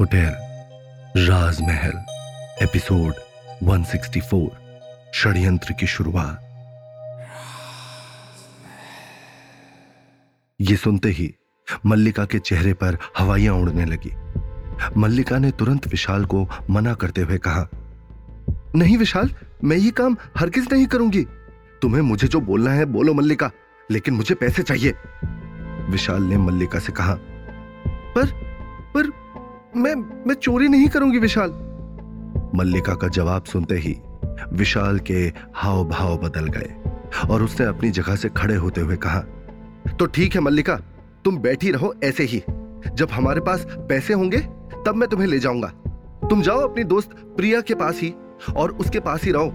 Hotel, राजमहल, episode 164 षड्यंत्र की शुरुआत। ये सुनते ही मल्लिका के चेहरे पर हवाइयाँ उड़ने लगी। मल्लिका ने तुरंत विशाल को मना करते हुए कहा, नहीं विशाल, मैं ये काम हरगिज नहीं करूँगी। तुम्हें मुझे जो बोलना है बोलो मल्लिका, लेकिन मुझे पैसे चाहिए। विशाल ने मल्लिका से कहा, पर मैं मैं चोरी नहीं करूँगी विशाल। मल्लिका का जवाब सुनते ही विशाल के हाव भाव बदल गए और उसने अपनी जगह से खड़े होते हुए कहा तो ठीक है मल्लिका, तुम बैठी रहो ऐसे ही। जब हमारे पास पैसे होंगे, तब मैं तुम्हें ले जाऊँगा। तुम जाओ अपनी दोस्त प्रिया के पास ही और उसके पास ही रहो।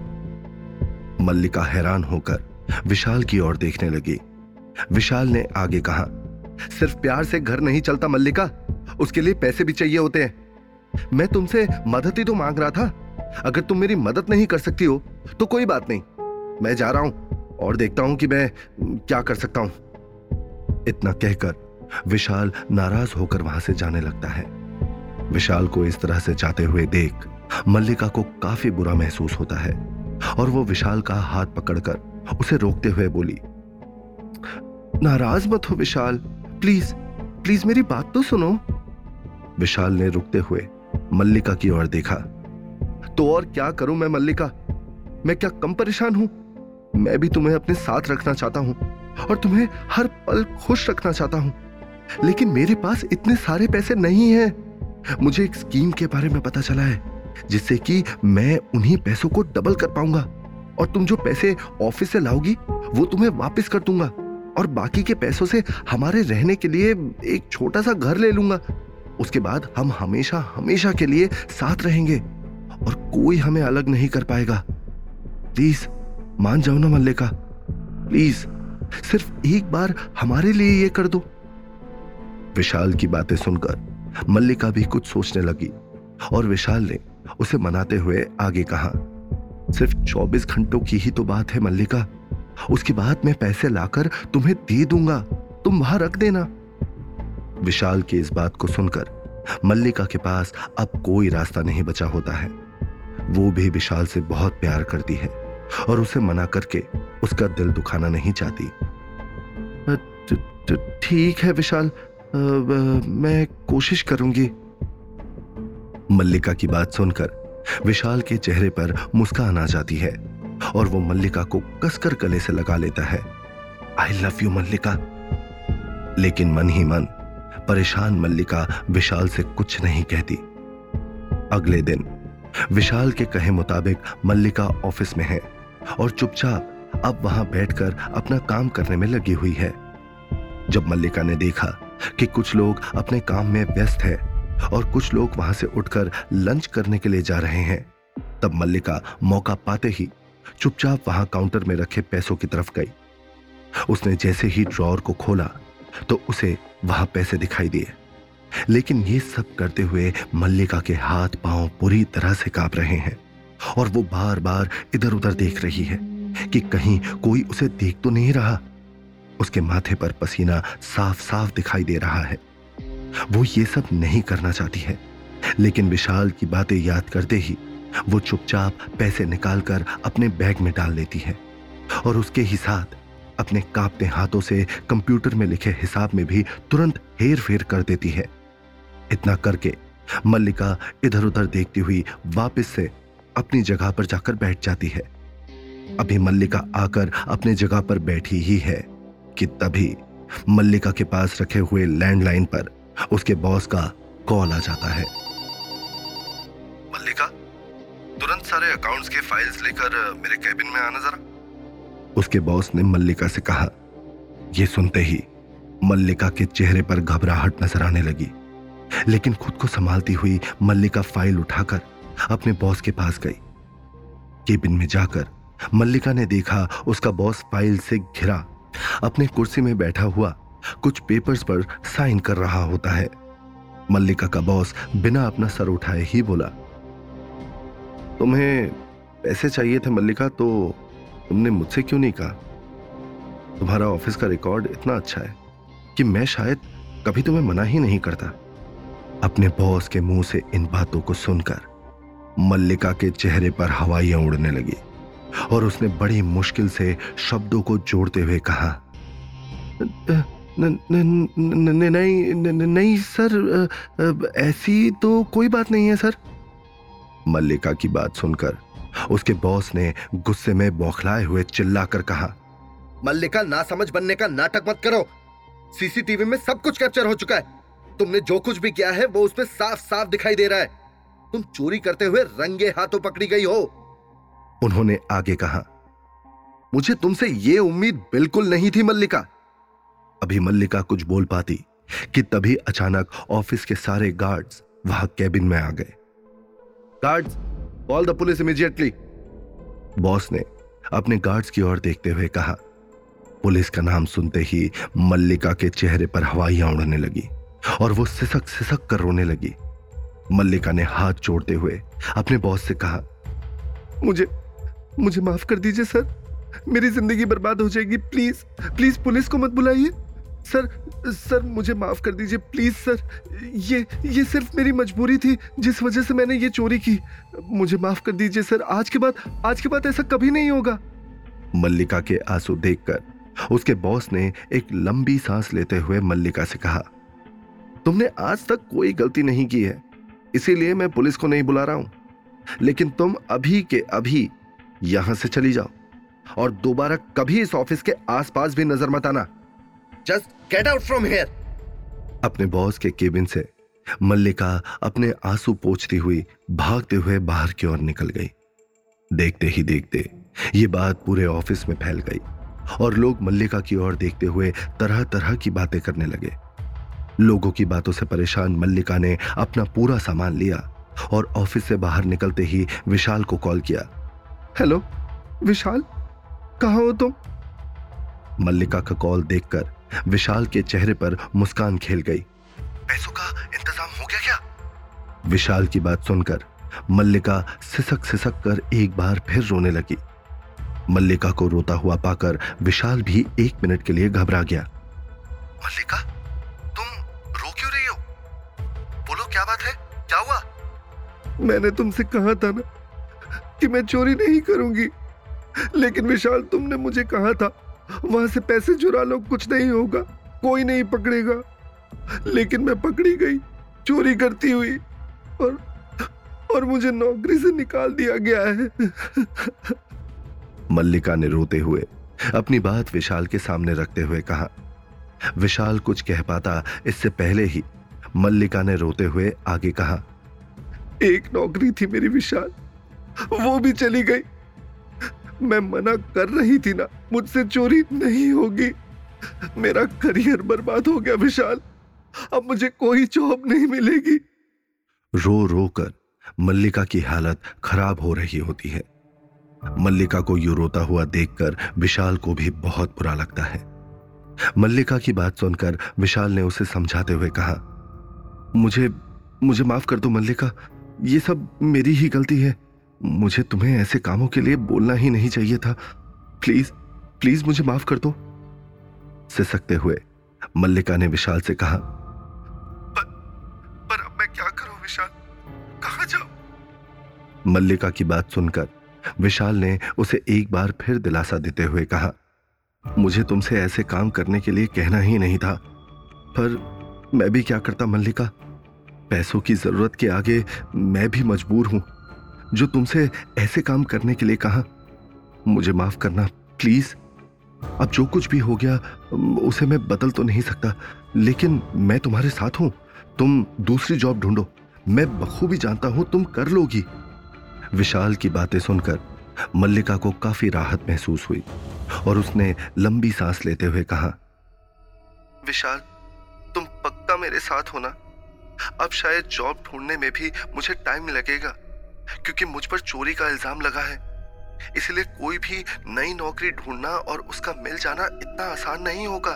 मल्लिका हैरान होकर विशाल की ओर देखने लगी। विशाल ने आगे कहा, सिर्फ़ प्यार से घर नहीं चलता मल्लिका। उसके लिए पैसे भी चाहिए होते हैं। मैं तुमसे मदद ही तो मांग रहा था। अगर तुम मेरी मदद नहीं कर सकती हो तो कोई बात नहीं। मैं जा रहा हूँ और देखता हूँ कि मैं क्या कर सकता हूँ। इतना कहकर विशाल नाराज़ होकर वहाँ से जाने लगता है। विशाल को इस तरह से जाते हुए देख मल्लिका को काफ़ी बुरा महसूस होता है और वो विशाल का हाथ पकड़कर उसे रोकते हुए बोली, नाराज़ मत हो विशाल। प्लीज़ प्लीज़ मेरी बात तो सुनो। विशाल ने रुकते हुए मल्लिका की ओर देखा। तो और क्या करूँ मैं मल्लिका? मैं क्या कम परेशान हूँ? मैं भी तुम्हें अपने साथ रखना चाहता हूँ और तुम्हें हर पल खुश रखना चाहता हूँ। लेकिन मेरे पास इतने सारे पैसे नहीं हैं। मुझे एक स्कीम के बारे में पता चला है, जिससे कि मैं उन्हीं पैसों को डबल कर पाऊँगा और तुम जो पैसे ऑफ़िस से लाओगी, वो तुम्हें वापस कर दूँगा और बाकी के पैसों से हमारे रहने के लिए एक छोटा सा घर ले लूँगा। उसके बाद हम हमेशा हमेशा के लिए साथ रहेंगे और कोई हमें अलग नहीं कर पाएगा। प्लीज़, मान जाओ ना मल्लिका। प्लीज़, सिर्फ़ एक बार हमारे लिए ये कर दो। विशाल की बातें सुनकर मल्लिका भी कुछ सोचने लगी और विशाल ने उसे मनाते हुए आगे कहा, सिर्फ़ 24 घंटों की ही तो बात है मल्लिका। उसके बाद मैं पैसे लाकर तुम्हें दे दूँगा। तुम वहाँ रख देना। विशाल की इस बात को सुनकर मल्लिका के पास अब कोई रास्ता नहीं बचा होता है। वो भी विशाल से बहुत प्यार करती है और उसे मना करके उसका दिल दुखाना नहीं चाहती। ठीक है विशाल मैं कोशिश करूँगी। मल्लिका की बात सुनकर विशाल के चेहरे पर मुस्कान आ जाती है और वो मल्लिका को कसकर गले से लगा लेता है। I love you Mallika. लेकिन मन ही मन परेशान मल्लिका विशाल से कुछ नहीं कहती। अगले दिन, विशाल के कहे मुताबिक मल्लिका ऑफ़िस में है और चुपचाप अब वहाँ बैठकर अपना काम करने में लगी हुई है। जब मल्लिका ने देखा कि कुछ लोग अपने काम में व्यस्त है और कुछ लोग वहाँ से उठकर लंच करने के लिए जा रहे हैं, तब मल्लिका मौका पाते ही चुपचाप वहाँ काउंटर में रखे पैसों की तरफ़ गई। उसने जैसे ही ड्रॉर को खोला तो उसे वहाँ पैसे दिखाई दिए। लेकिन ये सब करते हुए मल्लिका के हाथ पाँव पूरी तरह से काँप रहे हैं और वो बार बार इधर उधर देख रही है कि कहीं कोई उसे देख तो नहीं रहा। उसके माथे पर पसीना साफ़ साफ़ दिखाई दे रहा है। वो ये सब नहीं करना चाहती है। लेकिन विशाल की बातें याद करते ही वो चुपचाप पैसे निकालकर अपने बैग में डाल लेती है और उसके ही साथ अपने कांपते हाथों से कंप्यूटर में लिखे हिसाब में भी तुरंत हेर फेर कर देती है। इतना करके मल्लिका इधर उधर देखती हुई वापस से अपनी जगह पर जाकर बैठ जाती है। अभी मल्लिका आकर अपने जगह पर बैठी ही है कि तभी मल्लिका के पास रखे हुए लैंडलाइन पर उसके बॉस का कॉल आ जाता है। मल्लिका, तुरंत सारे अकाउंट्स के फाइल्स लेकर मेरे कैबिन में आना जरा। उसके बॉस ने मल्लिका से कहा यह सुनते ही मल्लिका के चेहरे पर घबराहट नज़र आने लगी। लेकिन खुद को संभालती हुई मल्लिका फ़ाइल उठाकर अपने बॉस के पास गई। केबिन में जाकर मल्लिका ने देखा, उसका बॉस फ़ाइल से घिरा, अपने कुर्सी में बैठा हुआ कुछ पेपर्स पर साइन कर रहा होता है। मल्लिका का बॉस बिना अपना सर उठाए ही बोला, तुम्हें पैसे चाहिए थे मल्लिका तो तुमने मुझसे क्यों नहीं कहा? तुम्हारा ऑफ़िस का रिकॉर्ड इतना अच्छा है कि मैं शायद कभी तुम्हें मना ही नहीं करता। अपने बॉस के मुँह से इन बातों को सुनकर मल्लिका के चेहरे पर हवाइयाँ उड़ने लगी और उसने बड़ी मुश्किल से शब्दों को जोड़ते हुए कहा नहीं नहीं सर ऐसी तो कोई बात नहीं है सर। मल्लिका की बात सुनकर उसके बॉस ने गुस्से में बौखलाए हुए चिल्लाकर कहा, मल्लिका ना समझ बनने का नाटक मत करो। सीसीटीवी में सब कुछ कैप्चर हो चुका है। तुमने जो कुछ भी किया है, वो उसमें साफ़ साफ़ दिखाई दे रहा है। तुम चोरी करते हुए रंगे हाथों पकड़ी गई हो। उन्होंने आगे कहा, मुझे तुमसे यह उम्मीद बिल्कुल नहीं थी, मल्लिका। अभी मल्लिका कुछ बोल पाती कि तभी अचानक ऑफ़िस के सारे गार्ड्स वहाँ कैबिन में आ गए। Guards call the police immediately boss ने अपने गार्ड्स की ओर देखते हुए कहा। पुलिस का नाम सुनते ही मल्लिका के चेहरे पर हवाइयाँ उड़ने लगी और वो सिसक सिसक कर रोने लगी। मल्लिका ने हाथ जोड़ते हुए अपने बॉस से कहा, मुझे मुझे माफ़ कर दीजिए, सर। मेरी ज़िंदगी बर्बाद हो जाएगी। प्लीज़ प्लीज़ पुलिस को मत बुलाइए। सर सर, मुझे माफ़ कर दीजिए, प्लीज़ सर। ये ये सिर्फ़ मेरी मजबूरी थी, जिस वजह से मैंने ये चोरी की। मुझे माफ़ कर दीजिए सर, आज के बाद, आज के बाद ऐसा कभी नहीं होगा। मल्लिका के आँसू देखकर, उसके बॉस ने एक लंबी सांस लेते हुए मल्लिका से कहा, तुमने आज तक कोई गलती नहीं की है। इसीलिए मैं पुलिस को नहीं बुला रहा हूँ। लेकिन तुम अभी के अभी यहाँ से चली जाओ और दोबारा कभी इस ऑफ़िस के आसपास भी नज़र मत आना। Just get out from here अपने बॉस के केबिन से मल्लिका अपने आँसू पोछती हुई भागते हुए बाहर की ओर निकल गई। देखते ही देखते ये बात पूरे ऑफ़िस में फैल गई और लोग मल्लिका की ओर देखते हुए तरह तरह की बातें करने लगे। लोगों की बातों से परेशान मल्लिका ने अपना पूरा सामान लिया और ऑफ़िस से बाहर निकलते ही विशाल को कॉल किया। हेलो विशाल, कहा हो तुम? मल्लिका का कॉल देखकर विशाल के चेहरे पर मुस्कान खेल गई। पैसों का इंतज़ाम हो गया क्या? विशाल की बात सुनकर मल्लिका सिसक सिसक कर एक बार फिर रोने लगी। मल्लिका को रोता हुआ पाकर विशाल भी एक मिनट के लिए घबरा गया। मल्लिका, तुम रो क्यों रही हो? बोलो, क्या बात है? क्या हुआ? मैंने तुमसे कहा था ना कि मैं चोरी नहीं करूँगी, लेकिन विशाल, तुमने मुझे कहा था वहाँ से पैसे चुरा लो, कुछ नहीं होगा, कोई नहीं पकड़ेगा। लेकिन मैं पकड़ी गई, चोरी करती हुई, और और मुझे नौकरी से निकाल दिया गया है। मल्लिका ने रोते हुए अपनी बात विशाल के सामने रखते हुए कहा। विशाल कुछ कह पाता, इससे पहले ही मल्लिका ने रोते हुए आगे कहा, एक नौकरी थी मेरी विशाल, वो भी चली गई। मैं मना कर रही थी ना, मुझसे चोरी नहीं होगी। मेरा करियर बर्बाद हो गया, विशाल। अब मुझे कोई जॉब नहीं मिलेगी। रो रो कर मल्लिका की हालत खराब हो रही होती है। मल्लिका को यू रोता हुआ देखकर विशाल को भी बहुत बुरा लगता है। मल्लिका की बात सुनकर विशाल ने उसे समझाते हुए कहा, मुझे मुझे माफ़ कर दो मल्लिका, ये सब मेरी ही गलती है। मुझे तुम्हें ऐसे कामों के लिए बोलना ही नहीं चाहिए था। प्लीज़ प्लीज़ मुझे माफ़ कर दो। सिसकते हुए मल्लिका ने विशाल से कहा पर, पर अब मैं क्या करूँ विशाल? कहा जाऊँ? मल्लिका की बात सुनकर विशाल ने उसे एक बार फिर दिलासा देते हुए कहा मुझे तुमसे ऐसे काम करने के लिए कहना ही नहीं था। पर मैं भी क्या करता मल्लिका? पैसों की ज़रूरत के आगे मैं भी मजबूर हूँ। जो तुमसे ऐसे काम करने के लिए कहा। मुझे माफ़ करना, प्लीज़। अब जो कुछ भी हो गया, उसे मैं बदल तो नहीं सकता, लेकिन मैं तुम्हारे साथ हूँ। तुम दूसरी जॉब ढूंढो। मैं बखूबी जानता हूँ तुम कर लोगी। विशाल की बातें सुनकर मल्लिका को काफ़ी राहत महसूस हुई और उसने लंबी सांस लेते हुए कहा, विशाल, तुम पक्का मेरे साथ हो ना? अब शायद जॉब ढूँढने में भी मुझे टाइम लगेगा। क्योंकि मुझ पर चोरी का इल्ज़ाम लगा है। इसलिए कोई भी नई नौकरी ढूंढना और उसका मिल जाना इतना आसान नहीं होगा।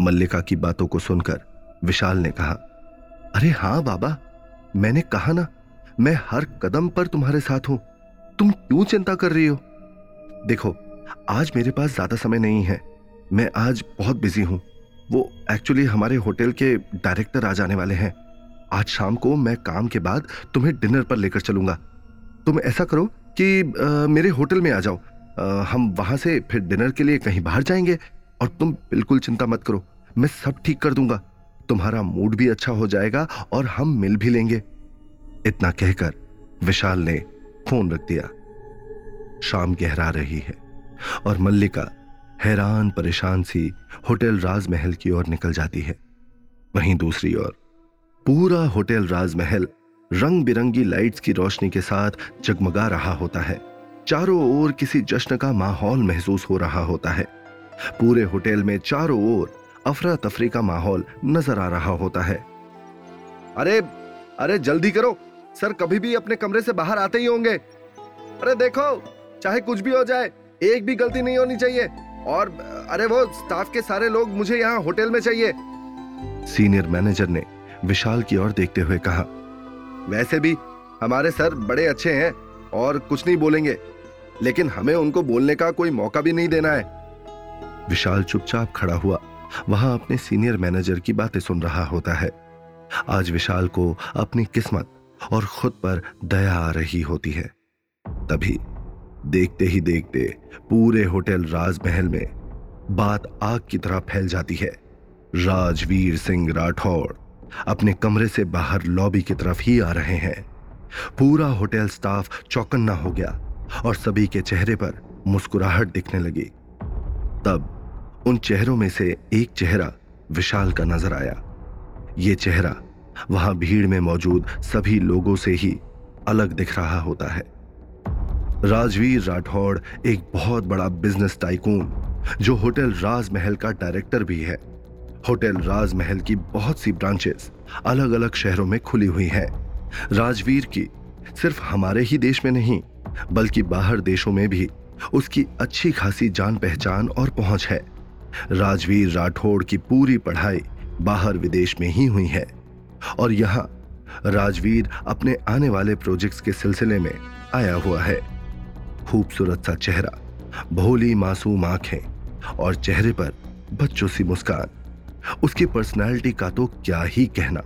मल्लिका की बातों को सुनकर विशाल ने कहा, अरे हाँ बाबा, मैंने कहा ना, मैं हर कदम पर तुम्हारे साथ हूँ। तुम क्यों चिंता कर रही हो? देखो, आज मेरे पास ज़्यादा समय नहीं है। मैं आज बहुत बिज़ी हूँ। वो एक्चुअली हमारे होटल के डायरेक्टर आ जाने वाले हैं। आज शाम को मैं काम के बाद तुम्हें डिनर पर लेकर चलूँगा। तुम ऐसा करो कि आ, मेरे होटल में आ जाओ। आ, हम वहाँ से फिर डिनर के लिए कहीं बाहर जाएँगे और तुम बिल्कुल चिंता मत करो। मैं सब ठीक कर दूँगा। तुम्हारा मूड भी अच्छा हो जाएगा और हम मिल भी लेंगे। इतना कहकर विशाल ने फ़ोन रख दिया। शाम गहरा रही है और मल्लिका हैरान परेशान सी होटल राजमहल की ओर निकल जाती है। वहीं दूसरी ओर पूरा होटल राजमहल रंग बिरंगी लाइट्स की रोशनी के साथ जगमगा रहा होता है। चारों ओर किसी जश्न का माहौल महसूस हो रहा होता है। पूरे होटल में चारों ओर अफरा तफरी का माहौल नज़र आ रहा होता है। अरे अरे जल्दी करो। सर कभी भी अपने कमरे से बाहर आते ही होंगे। अरे देखो, चाहे कुछ भी हो जाए, एक भी गलती नहीं होनी चाहिए। और, अरे वो स्टाफ के सारे लोग मुझे यहाँ होटल में चाहिए। सीनियर मैनेजर ने विशाल की ओर देखते हुए कहा, वैसे भी हमारे सर बड़े अच्छे हैं और कुछ नहीं बोलेंगे, लेकिन हमें उनको बोलने का कोई मौका भी नहीं देना है. विशाल चुपचाप खड़ा हुआ, वहाँ अपने सीनियर मैनेजर की बातें सुन रहा होता है। आज विशाल को अपनी किस्मत और खुद पर दया आ रही होती है। तभी देखते ही देखते पूरे होटल राजमहल में बात आग की तरह फैल जाती है। राजवीर सिंह राठौड़ अपने कमरे से बाहर लॉबी की तरफ़ ही आ रहे हैं। पूरा होटल स्टाफ चौकन्ना हो गया और सभी के चेहरे पर मुस्कुराहट दिखने लगी। तब उन चेहरों में से एक चेहरा विशाल का नज़र आया। ये चेहरा वहाँ भीड़ में मौजूद सभी लोगों से ही अलग दिख रहा होता है। राजवीर राठौड़ एक बहुत बड़ा बिज़नेस टाइकून, जो होटल राजमहल का डायरेक्टर भी है। होटल राजमहल की बहुत सी ब्रांचेस अलग अलग शहरों में खुली हुई हैं। राजवीर की सिर्फ़ हमारे ही देश में नहीं, बल्कि बाहर देशों में भी उसकी अच्छी खासी जान पहचान और पहुँच है। राजवीर राठौड़ की पूरी पढ़ाई बाहर विदेश में ही हुई है। और यहाँ राजवीर अपने आने वाले प्रोजेक्ट्स के सिलसिले में आया हुआ है। खूबसूरत सा चेहरा, भोली मासूम आँखें और चेहरे पर बच्चों सी मुस्कान। उसकी पर्सनालिटी का तो क्या ही कहना।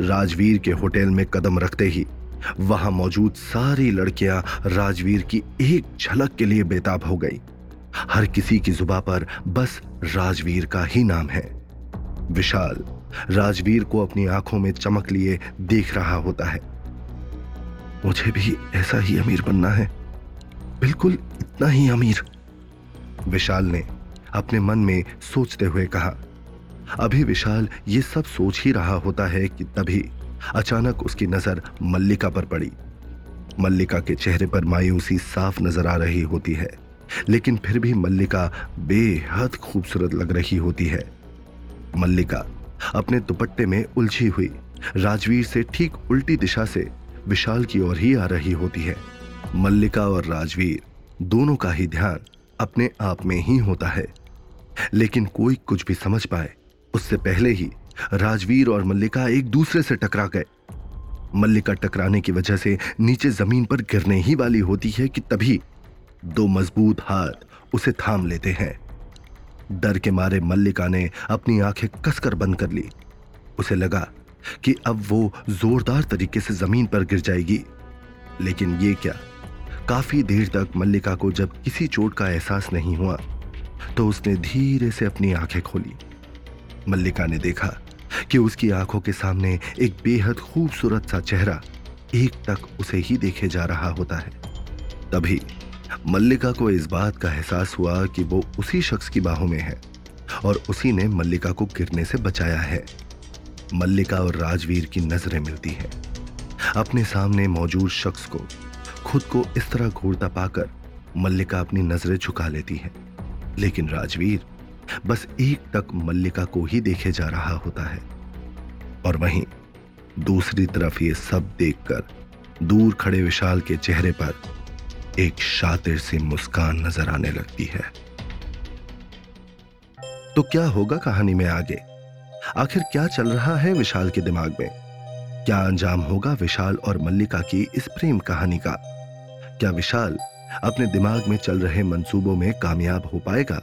राजवीर के होटल में कदम रखते ही वहाँ मौजूद सारी लड़कियाँ राजवीर की एक झलक के लिए बेताब हो गई। हर किसी की जुबा पर बस राजवीर का ही नाम है। विशाल राजवीर को अपनी आँखों में चमक लिए देख रहा होता है। मुझे भी ऐसा ही अमीर बनना है। बिल्कुल इतना ही अमीर। विशाल ने अपने मन में सोचते हुए कहा अभी विशाल, ये सब सोच ही रहा होता है कि तभी अचानक उसकी नज़र मल्लिका पर पड़ी। मल्लिका के चेहरे पर मायूसी साफ़ नज़र आ रही होती है, लेकिन फिर भी मल्लिका बेहद खूबसूरत लग रही होती है। मल्लिका अपने दुपट्टे में उलझी हुई, राजवीर से ठीक उल्टी दिशा से विशाल की ओर ही आ रही होती है। मल्लिका और राजवीर दोनों का ही ध्यान अपने आप में ही होता है, लेकिन कोई कुछ भी समझ पाए उससे पहले ही राजवीर और मल्लिका एक दूसरे से टकरा गए। मल्लिका टकराने की वजह से नीचे ज़मीन पर गिरने ही वाली होती है कि तभी दो मज़बूत हाथ उसे थाम लेते हैं। डर के मारे मल्लिका ने अपनी आँखें कसकर बंद कर ली। उसे लगा कि अब वो जोरदार तरीके से ज़मीन पर गिर जाएगी। लेकिन ये क्या? काफ़ी देर तक मल्लिका को जब किसी चोट का एहसास नहीं हुआ तो उसने धीरे से अपनी आँखें खोली। मल्लिका ने देखा कि उसकी आँखों के सामने एक बेहद खूबसूरत सा चेहरा एक तक उसे ही देखे जा रहा होता है। तभी मल्लिका को इस बात का एहसास हुआ कि वो उसी शख्स की बाहों में है और उसी ने मल्लिका को गिरने से बचाया है। मल्लिका और राजवीर की नज़रें मिलती हैं। अपने सामने मौजूद शख्स को, खुद को इस तरह घूरता पाकर मल्लिका अपनी नज़रें झुका लेती है। लेकिन राजवीर बस एक तक मल्लिका को ही देखे जा रहा होता है। और वहीं दूसरी तरफ़ ये सब देखकर दूर खड़े विशाल के चेहरे पर एक शातिर सी मुस्कान नज़र आने लगती है। तो क्या होगा कहानी में आगे? आखिर क्या चल रहा है विशाल के दिमाग में? क्या अंजाम होगा विशाल और मल्लिका की इस प्रेम कहानी का? क्या विशाल अपने दिमाग में चल रहे मंसूबों में कामयाब हो पाएगा?